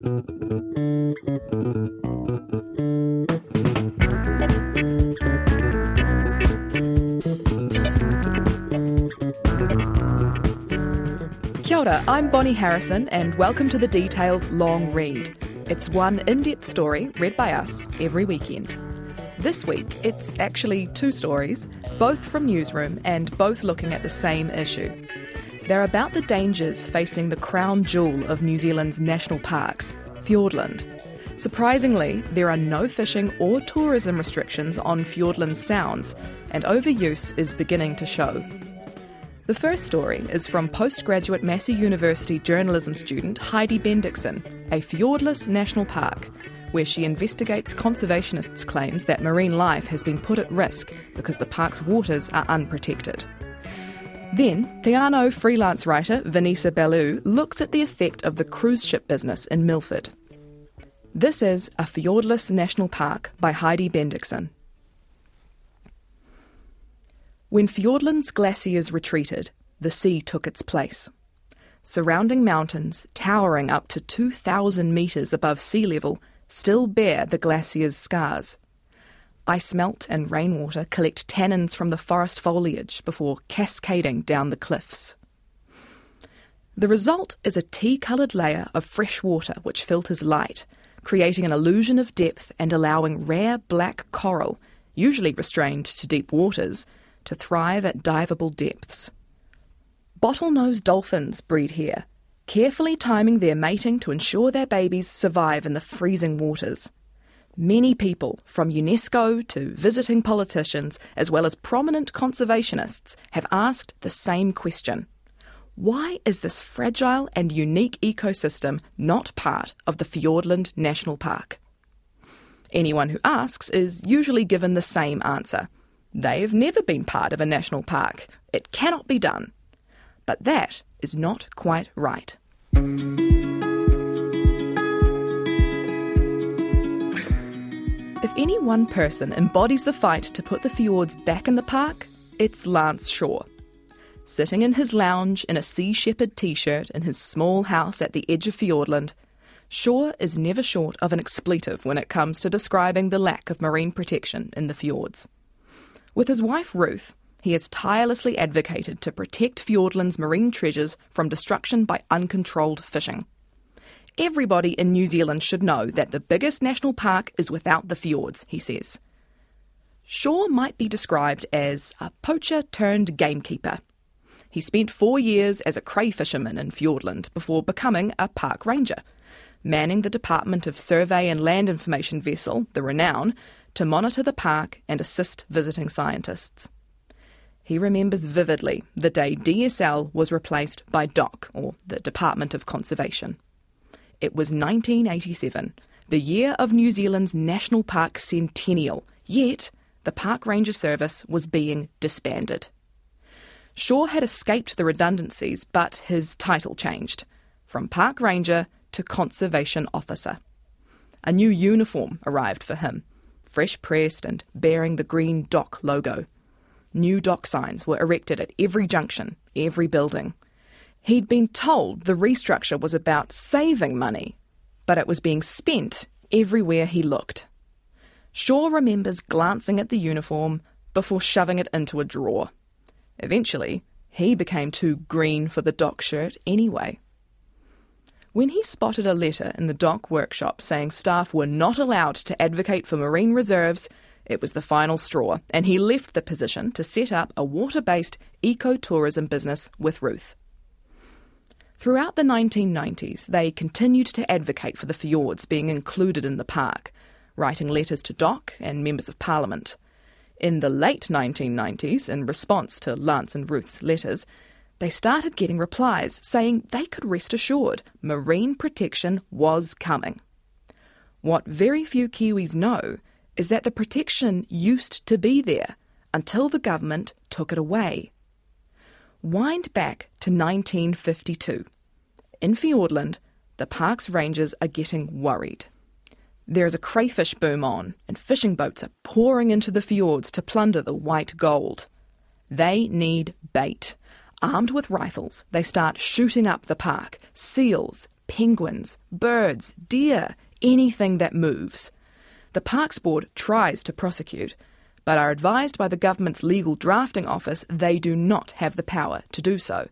Kia ora, I'm Bonnie Harrison, and welcome to the Details Long Read. It's one in depth story read by us every weekend. This week, it's actually two stories, both from Newsroom and both looking at the same issue. They're about the dangers facing the crown jewel of New Zealand's national parks, Fiordland. Surprisingly, there are no fishing or tourism restrictions on Fiordland sounds, and overuse is beginning to show. The first story is from postgraduate Massey University journalism student Heidi Bendixson, a fjordless national park, where she investigates conservationists' claims that marine life has been put at risk because the park's waters are unprotected. Then, Te Anau freelance writer Vanessa Bellew looks at the effect of the cruise ship business in Milford. This is A Fjordless National Park by Heidi Bendixsen. When Fiordland's glaciers retreated, the sea took its place. Surrounding mountains, towering up to 2,000 metres above sea level, still bear the glacier's scars. Ice melt and rainwater collect tannins from the forest foliage before cascading down the cliffs. The result is a tea coloured layer of fresh water which filters light, creating an illusion of depth and allowing rare black coral, usually restrained to deep waters, to thrive at diveable depths. Bottlenose dolphins breed here, carefully timing their mating to ensure their babies survive in the freezing waters. Many people, from UNESCO to visiting politicians, as well as prominent conservationists, have asked the same question Why is this fragile and unique ecosystem not part of the Fiordland National Park? Anyone who asks is usually given the same answer they have never been part of a national park. It cannot be done. But that is not quite right. If any one person embodies the fight to put the fjords back in the park, it's Lance Shaw. Sitting in his lounge in a Sea Shepherd t shirt in his small house at the edge of Fiordland, Shaw is never short of an expletive when it comes to describing the lack of marine protection in the fjords. With his wife Ruth, he has tirelessly advocated to protect Fiordland's marine treasures from destruction by uncontrolled fishing. Everybody in New Zealand should know that the biggest national park is without the fjords, he says. Shaw might be described as a poacher turned gamekeeper. He spent four years as a crayfisherman in Fiordland before becoming a park ranger, manning the Department of Survey and Land Information vessel, the Renown, to monitor the park and assist visiting scientists. He remembers vividly the day DSL was replaced by DOC, or the Department of Conservation. It was 1987, the year of New Zealand's National Park centennial, yet the Park Ranger Service was being disbanded. Shaw had escaped the redundancies, but his title changed from Park Ranger to Conservation Officer. A new uniform arrived for him, fresh pressed and bearing the green DOC logo. New DOC signs were erected at every junction, every building. He'd been told the restructure was about saving money, but it was being spent everywhere he looked. Shaw remembers glancing at the uniform before shoving it into a drawer. Eventually, he became too green for the DOC shirt anyway. When he spotted a letter in the DOC workshop saying staff were not allowed to advocate for marine reserves, it was the final straw, and he left the position to set up a water based ecotourism business with Ruth. Throughout the 1990s, they continued to advocate for the fjords being included in the park, writing letters to DOC and members of parliament. In the late 1990s, in response to Lance and Ruth's letters, they started getting replies saying they could rest assured marine protection was coming. What very few Kiwis know is that the protection used to be there until the government took it away. Wind back to 1952. In Fiordland, the park's rangers are getting worried. There is a crayfish boom on, and fishing boats are pouring into the fjords to plunder the white gold. They need bait. Armed with rifles, they start shooting up the park seals, penguins, birds, deer, anything that moves. The Parks Board tries to prosecute, but are advised by the government's legal drafting office they do not have the power to do so.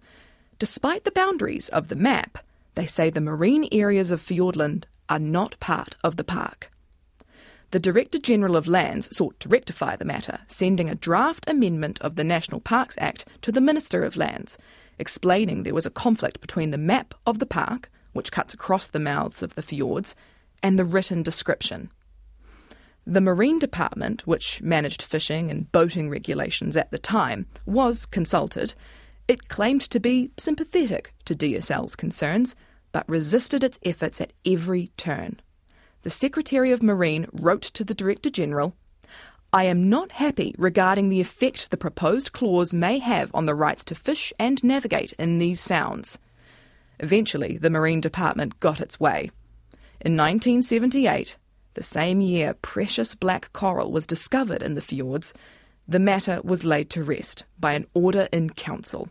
Despite the boundaries of the map, they say the marine areas of Fiordland are not part of the park. The Director General of Lands sought to rectify the matter, sending a draft amendment of the National Parks Act to the Minister of Lands, explaining there was a conflict between the map of the park, which cuts across the mouths of the fjords, and the written description. The Marine Department, which managed fishing and boating regulations at the time, was consulted. It claimed to be sympathetic to DSL's concerns, but resisted its efforts at every turn. The Secretary of Marine wrote to the Director General I am not happy regarding the effect the proposed clause may have on the rights to fish and navigate in these sounds. Eventually, the Marine Department got its way. In 1978, the same year precious black coral was discovered in the fjords, the matter was laid to rest by an order in council.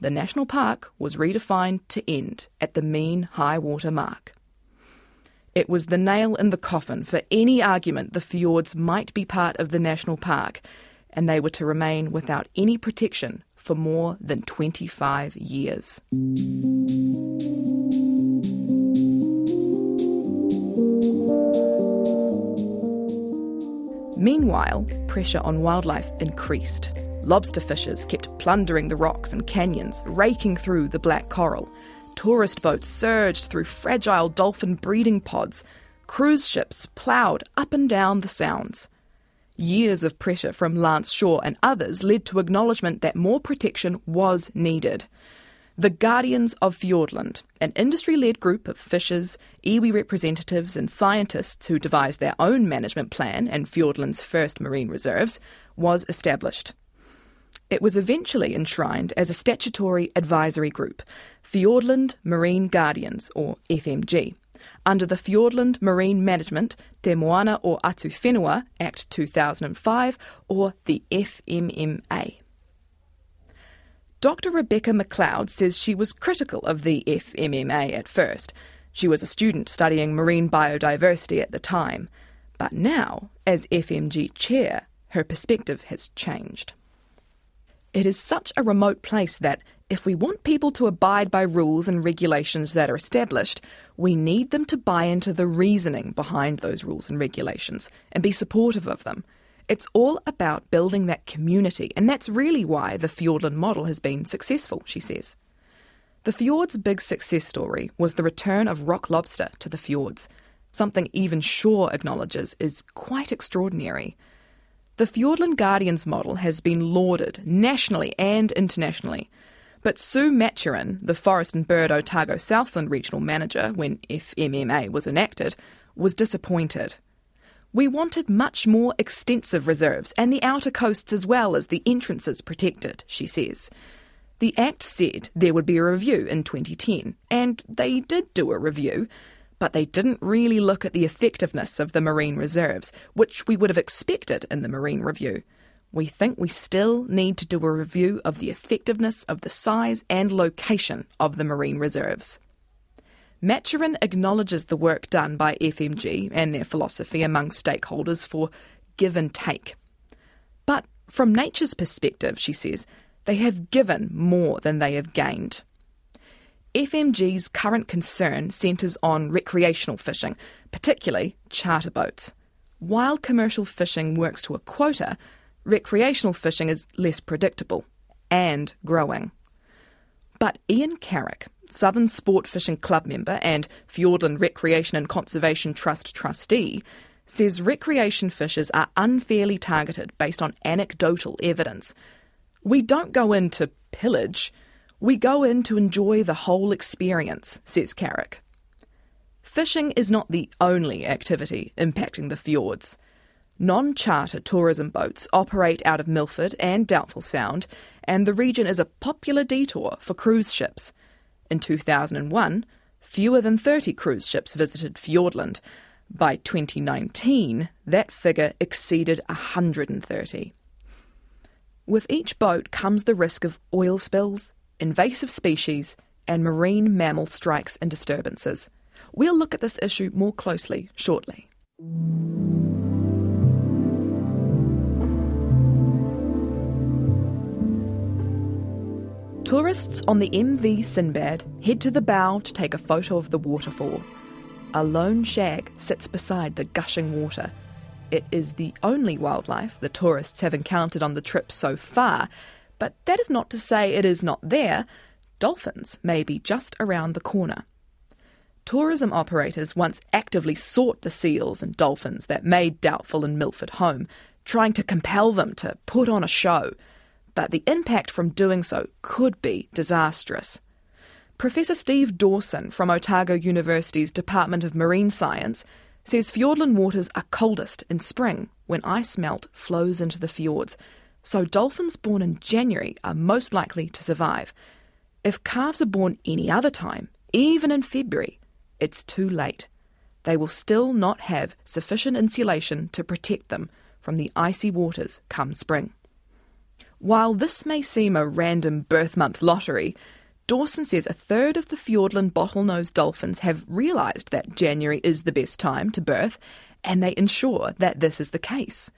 The national park was redefined to end at the mean high water mark. It was the nail in the coffin for any argument the fjords might be part of the national park, and they were to remain without any protection for more than 25 years. Meanwhile, pressure on wildlife increased. Lobster fishers kept plundering the rocks and canyons, raking through the black coral. Tourist boats surged through fragile dolphin breeding pods. Cruise ships ploughed up and down the sounds. Years of pressure from Lance Shaw and others led to acknowledgement that more protection was needed. The Guardians of Fiordland, an industry led group of fishers, iwi representatives, and scientists who devised their own management plan and Fiordland's first marine reserves, was established. It was eventually enshrined as a statutory advisory group, Fiordland Marine Guardians, or FMG, under the Fiordland Marine Management Te Moana o Atawhenua Act 2005, or the FMMA. Dr. Rebecca McLeod says she was critical of the FMMA at first. She was a student studying marine biodiversity at the time. But now, as FMG chair, her perspective has changed. It is such a remote place that if we want people to abide by rules and regulations that are established, we need them to buy into the reasoning behind those rules and regulations and be supportive of them. It's all about building that community, and that's really why the Fiordland model has been successful, she says. The fjord's big success story was the return of rock lobster to the fjords, something even Shaw acknowledges is quite extraordinary. The Fiordland Guardians model has been lauded nationally and internationally. But Sue Maturin, the Forest and Bird Otago Southland regional manager when FMMA was enacted, was disappointed. We wanted much more extensive reserves and the outer coasts as well as the entrances protected, she says. The Act said there would be a review in 2010, and they did do a review, but they didn't really look at the effectiveness of the marine reserves, which we would have expected in the Marine Review. We think we still need to do a review of the effectiveness of the size and location of the marine reserves. Maturin acknowledges the work done by FMG and their philosophy among stakeholders for give and take. But from nature's perspective, she says, they have given more than they have gained. FMG's current concern centres on recreational fishing, particularly charter boats. While commercial fishing works to a quota, recreational fishing is less predictable and growing. But Ian Carrick, Southern Sport Fishing Club member and Fiordland Recreation and Conservation Trust trustee, says recreation fishers are unfairly targeted based on anecdotal evidence. We don't go in to pillage, we go in to enjoy the whole experience, says Carrick. Fishing is not the only activity impacting the fjords. Non charter tourism boats operate out of Milford and Doubtful Sound, and the region is a popular detour for cruise ships. In 2001, fewer than 30 cruise ships visited Fiordland. By 2019, that figure exceeded 130. With each boat comes the risk of oil spills, invasive species, and marine mammal strikes and disturbances. We'll look at this issue more closely shortly. Tourists on the MV Sinbad head to the bow to take a photo of the waterfall. A lone shag sits beside the gushing water. It is the only wildlife the tourists have encountered on the trip so far, but that is not to say it is not there. Dolphins may be just around the corner. Tourism operators once actively sought the seals and dolphins that made Doubtful and Milford home, trying to compel them to put on a show but the impact from doing so could be disastrous. Professor Steve Dawson from Otago University's Department of Marine Science says Fiordland waters are coldest in spring when ice melt flows into the fjords, so dolphins born in January are most likely to survive. If calves are born any other time, even in February, it's too late. They will still not have sufficient insulation to protect them from the icy waters come spring. While this may seem a random birth month lottery, Dawson says a third of the Fiordland bottlenose dolphins have realised that January is the best time to birth, and they ensure that this is the case.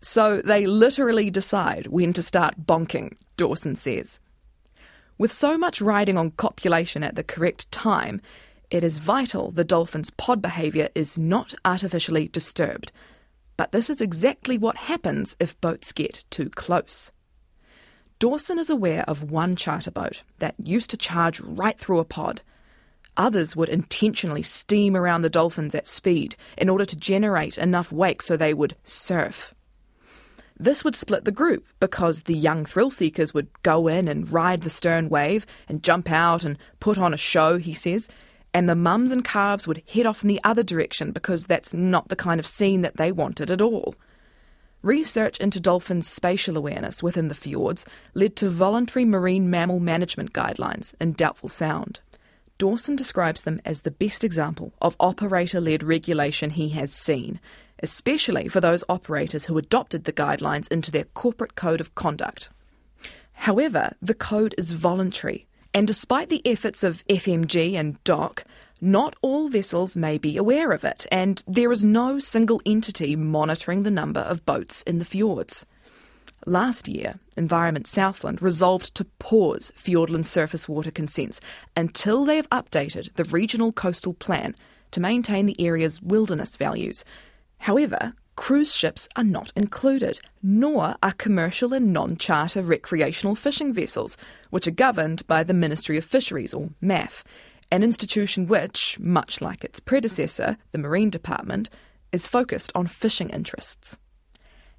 So they literally decide when to start bonking, Dawson says. With so much riding on copulation at the correct time, it is vital the dolphin's pod behaviour is not artificially disturbed. But this is exactly what happens if boats get too close. Dawson is aware of one charter boat that used to charge right through a pod. Others would intentionally steam around the dolphins at speed in order to generate enough wake so they would surf. This would split the group because the young thrill seekers would go in and ride the stern wave and jump out and put on a show, he says, and the mums and calves would head off in the other direction because that's not the kind of scene that they wanted at all. Research into dolphins' spatial awareness within the fjords led to voluntary marine mammal management guidelines in Doubtful Sound. Dawson describes them as the best example of operator led regulation he has seen, especially for those operators who adopted the guidelines into their corporate code of conduct. However, the code is voluntary, and despite the efforts of FMG and DOC, not all vessels may be aware of it, and there is no single entity monitoring the number of boats in the fjords. Last year, Environment Southland resolved to pause Fiordland surface water consents until they have updated the regional coastal plan to maintain the area's wilderness values. However, cruise ships are not included, nor are commercial and non charter recreational fishing vessels, which are governed by the Ministry of Fisheries, or MAF an institution which, much like its predecessor, the Marine Department, is focused on fishing interests.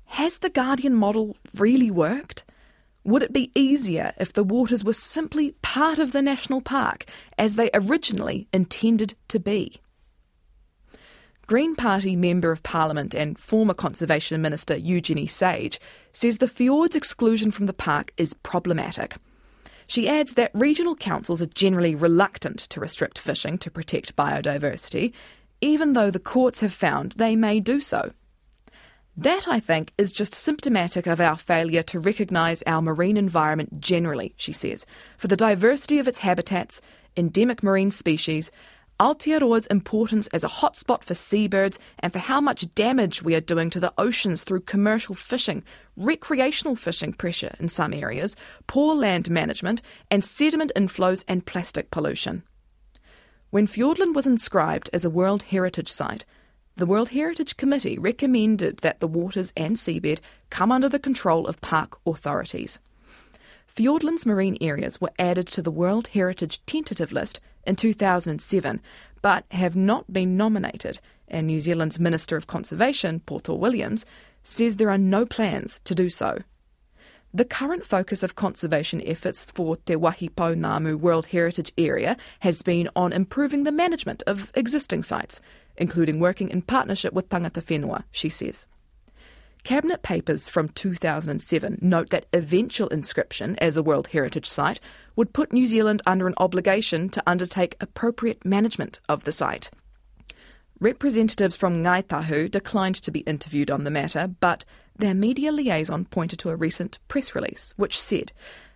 Has the Guardian model really worked? Would it be easier if the waters were simply part of the national park as they originally intended to be? Green Party Member of Parliament and former Conservation Minister Eugenie Sage says the fjord's exclusion from the park is problematic. She adds that regional councils are generally reluctant to restrict fishing to protect biodiversity, even though the courts have found they may do so. That, I think, is just symptomatic of our failure to recognise our marine environment generally, she says, for the diversity of its habitats, endemic marine species, Aotearoa's importance as a hotspot for seabirds and for how much damage we are doing to the oceans through commercial fishing, recreational fishing pressure in some areas, poor land management, and sediment inflows and plastic pollution. When Fiordland was inscribed as a World Heritage Site, the World Heritage Committee recommended that the waters and seabed come under the control of park authorities. Fiordland's marine areas were added to the World Heritage tentative list in 2007, but have not been nominated, and New Zealand's Minister of Conservation, Poto Williams, says there are no plans to do so. The current focus of conservation efforts for Te Wahipounamu World Heritage Area has been on improving the management of existing sites, including working in partnership with Tangata Whenua, she says. Cabinet papers from 2007 note that eventual inscription as a World Heritage Site would put New Zealand under an obligation to undertake appropriate management of the site. Representatives from Ngai Tahu declined to be interviewed on the matter, but their media liaison pointed to a recent press release which said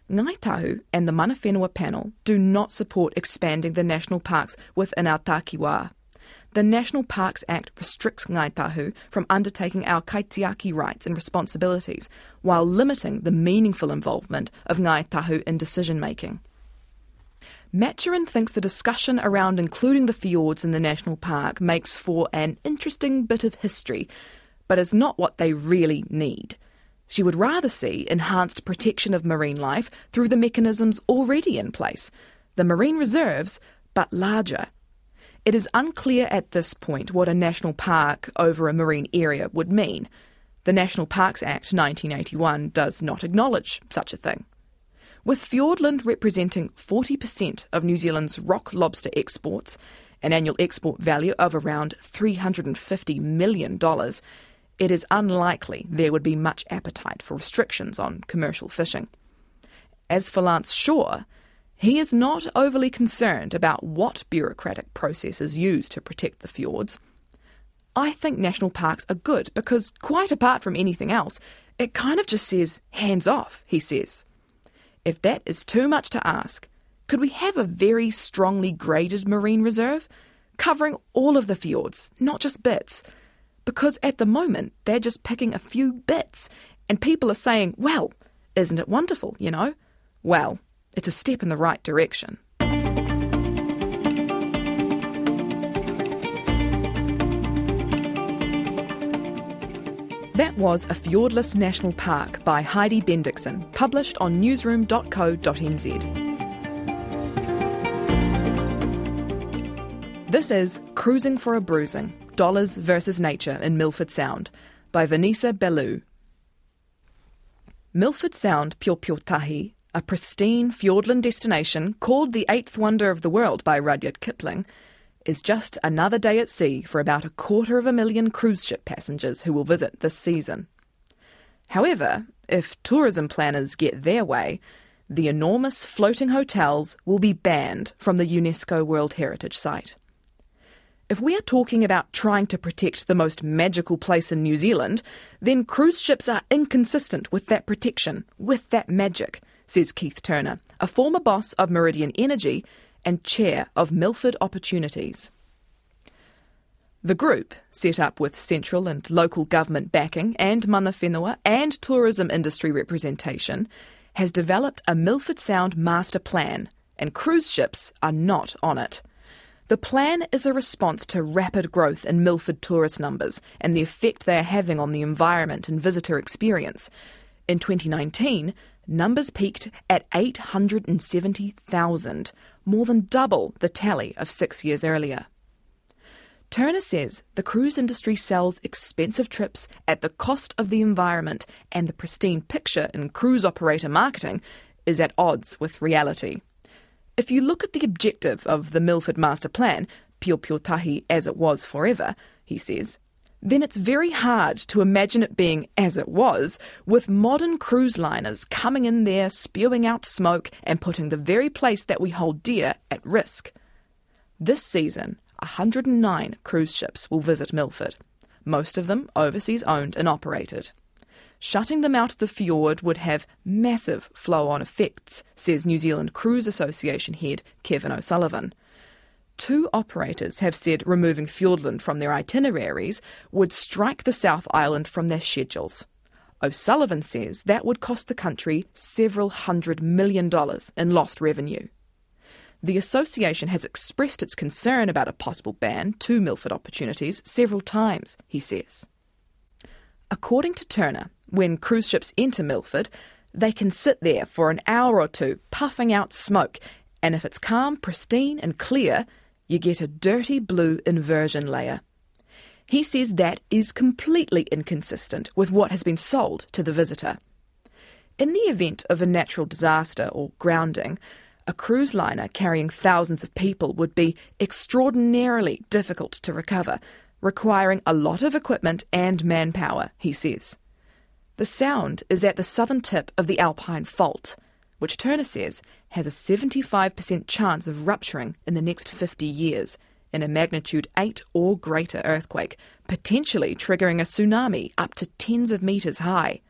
Ngāi Tahu and the Mana Whenua panel do not support expanding the national parks within our takiwā. The National Parks Act restricts Ngāi Tahu from undertaking our kaitiaki rights and responsibilities while limiting the meaningful involvement of Ngāi Tahu in decision making. Maturin thinks the discussion around including the fjords in the national park makes for an interesting bit of history, but is not what they really need. She would rather see enhanced protection of marine life through the mechanisms already in place, the marine reserves, but larger. It is unclear at this point what a national park over a marine area would mean. The National Parks Act 1981 does not acknowledge such a thing. With Fiordland representing 40% of New Zealand's rock lobster exports, an annual export value of around $350 million, it is unlikely there would be much appetite for restrictions on commercial fishing. As for Lance Shaw, he is not overly concerned about what bureaucratic processes used to protect the fjords. I think national parks are good because, quite apart from anything else, it kind of just says hands off, he says. If that is too much to ask, could we have a very strongly graded marine reserve, covering all of the fjords, not just bits? Because at the moment, they're just picking a few bits, and people are saying, well, isn't it wonderful, you know? Well, it's a step in the right direction. That was A Fjordless National Park by Heidi Bendixsen, published on newsroom.co.nz. This is Cruising for a Bruising Dollars versus Nature in Milford Sound by Vanessa Bellew. Milford Sound Piopiotahi, a pristine Fiordland destination called the eighth wonder of the world by Rudyard Kipling, is just another day at sea for about a quarter of a million cruise ship passengers who will visit this season. However, if tourism planners get their way, the enormous floating hotels will be banned from the UNESCO World Heritage Site. If we are talking about trying to protect the most magical place in New Zealand, then cruise ships are inconsistent with that protection, with that magic, says Keith Turner, a former boss of Meridian Energy and chair of Milford Opportunities. The group, set up with central and local government backing and mana whenua and tourism industry representation, has developed a Milford Sound master plan, and cruise ships are not on it. The plan is a response to rapid growth in Milford tourist numbers and the effect they are having on the environment and visitor experience. In 2019, numbers peaked at 870,000, more than double the tally of six years earlier. Turner says the cruise industry sells expensive trips at the cost of the environment, and the pristine picture in cruise operator marketing is at odds with reality. If you look at the objective of the Milford Master Plan, Piopiotahi as it was forever, he says, then it's very hard to imagine it being as it was, with modern cruise liners coming in there, spewing out smoke, and putting the very place that we hold dear at risk. This season, 109 cruise ships will visit Milford, most of them overseas owned and operated. Shutting them out of the fjord would have massive flow on effects, says New Zealand Cruise Association head Kevin O'Sullivan. Two operators have said removing Fiordland from their itineraries would strike the South Island from their schedules. O'Sullivan says that would cost the country several hundred million dollars in lost revenue. The association has expressed its concern about a possible ban to Milford opportunities several times, he says. According to Turner, when cruise ships enter Milford, they can sit there for an hour or two puffing out smoke, and if it's calm, pristine, and clear, you get a dirty blue inversion layer. He says that is completely inconsistent with what has been sold to the visitor. In the event of a natural disaster or grounding, a cruise liner carrying thousands of people would be extraordinarily difficult to recover, requiring a lot of equipment and manpower, he says. The sound is at the southern tip of the Alpine Fault which Turner says has a 75% chance of rupturing in the next 50 years in a magnitude 8 or greater earthquake, potentially triggering a tsunami up to tens of metres high.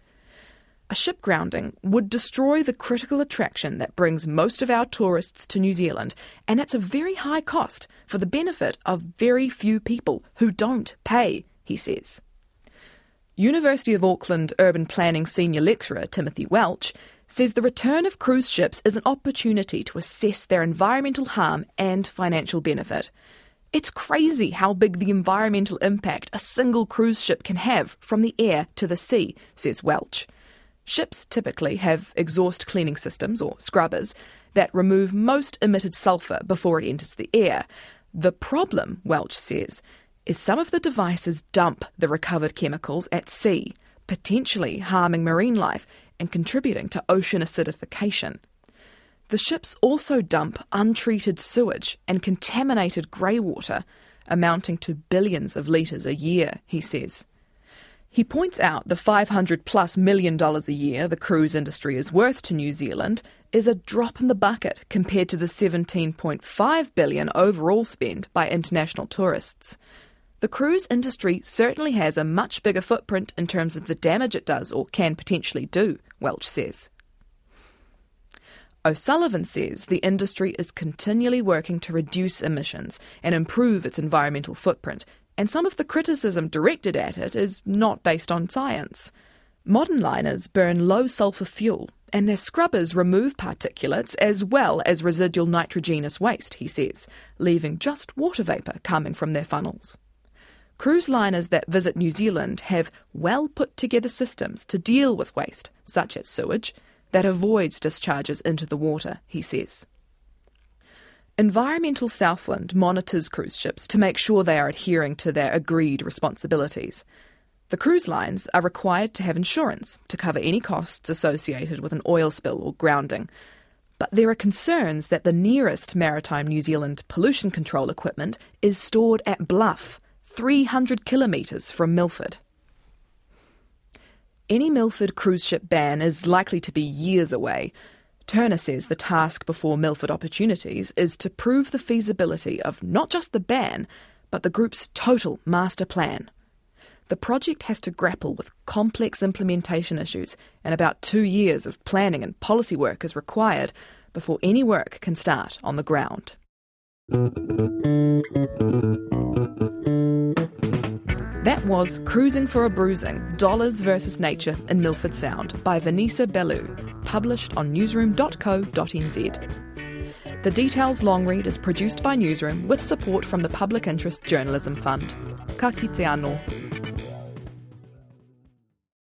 A ship grounding would destroy the critical attraction that brings most of our tourists to New Zealand, and that's a very high cost for the benefit of very few people who don't pay, he says. University of Auckland urban planning senior lecturer Timothy Welch says the return of cruise ships is an opportunity to assess their environmental harm and financial benefit. It's crazy how big the environmental impact a single cruise ship can have from the air to the sea, says Welch. Ships typically have exhaust cleaning systems, or scrubbers, that remove most emitted sulphur before it enters the air. The problem, Welch says, is some of the devices dump the recovered chemicals at sea, potentially harming marine life and contributing to ocean acidification. The ships also dump untreated sewage and contaminated greywater, amounting to billions of litres a year, he says. He points out the 500 plus million dollars a year the cruise industry is worth to New Zealand is a drop in the bucket compared to the 17.5 billion overall spent by international tourists. The cruise industry certainly has a much bigger footprint in terms of the damage it does or can potentially do, Welch says. O'Sullivan says the industry is continually working to reduce emissions and improve its environmental footprint and some of the criticism directed at it is not based on science. Modern liners burn low sulphur fuel, and their scrubbers remove particulates as well as residual nitrogenous waste, he says, leaving just water vapour coming from their funnels. Cruise liners that visit New Zealand have well put together systems to deal with waste, such as sewage, that avoids discharges into the water, he says. Environmental Southland monitors cruise ships to make sure they are adhering to their agreed responsibilities. The cruise lines are required to have insurance to cover any costs associated with an oil spill or grounding. But there are concerns that the nearest maritime New Zealand pollution control equipment is stored at Bluff, 300 kilometres from Milford. Any Milford cruise ship ban is likely to be years away. Turner says the task before Milford Opportunities is to prove the feasibility of not just the ban, but the group's total master plan. The project has to grapple with complex implementation issues, and about two years of planning and policy work is required before any work can start on the ground. That was Cruising for a Bruising Dollars versus Nature in Milford Sound by Vanessa Bellew, published on newsroom.co.nz. The Details long read is produced by Newsroom with support from the Public Interest Journalism Fund. Ka kite anō.